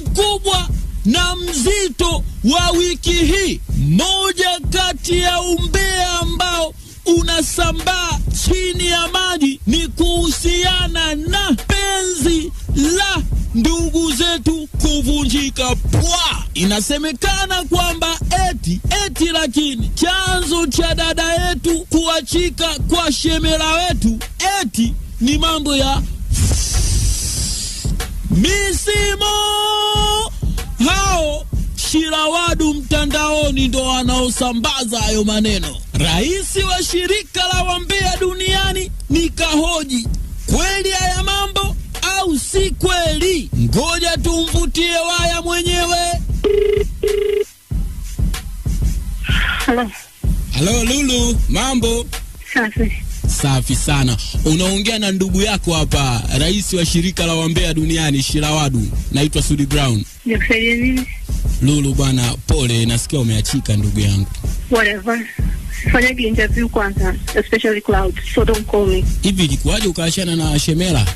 mkubwa na mzito wa wiki hii, moja kati ya umbea ambao unasambaa chini ya maji ni kuhusiana na penzi la ndugu zetu kuvunjika pwa. Inasemekana kwamba eti eti, lakini chanzo cha dada yetu kuachika kwa shemera wetu eti ni mambo ya misimo. Shirawadu mtandaoni ndo wanaosambaza hayo maneno. Rais wa shirika la wambea duniani nikahoji, kweli haya mambo au si kweli? Ngoja tumvutie waya mwenyewe. Halo, Halo Lulu, mambo safi. safi sana. Unaongea na ndugu yako hapa, rais wa shirika la wambea duniani Shirawadu. Naitwa Sudi Brown. Nikusaidia nini? Lulu bwana, pole, nasikia umeachika ndugu yangu. Whatever. Fanyagi interview kwanza, especially cloud, so don't call me. Hivi ilikuwaje ukaachana na Shemela?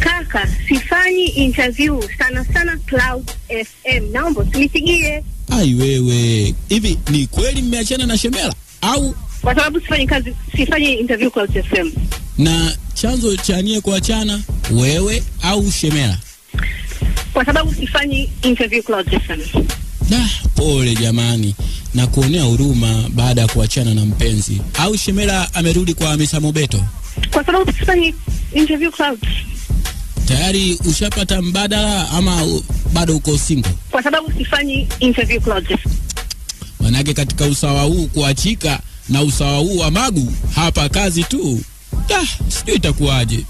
Kaka, sifanyi interview sana sana Cloud FM. Naomba usinipigie Ai wewe, hivi ni kweli mmeachana na Shemela au kwa sababu sifanyi kazi, sifanyi interview Cloud FM. na chanzo cha nie kuachana wewe au Shemela? Kwa sababu sifanyi interview Cloud FM. Da, pole jamani, na kuonea huruma baada ya kuachana na mpenzi. Au Shemela amerudi kwa Hamisa Mobeto? Kwa sababu sifanyi interview Cloud. Tayari ushapata mbadala ama bado uko single? Kwa sababu sifanyi interview Cloud Manake katika usawa huu kuachika na usawa huu wa magu hapa kazi tu. Da, sijui itakuwaje.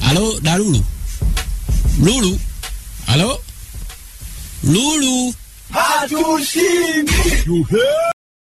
Halo, Darulu. Lulu. Halo? Lulu. hatushindi.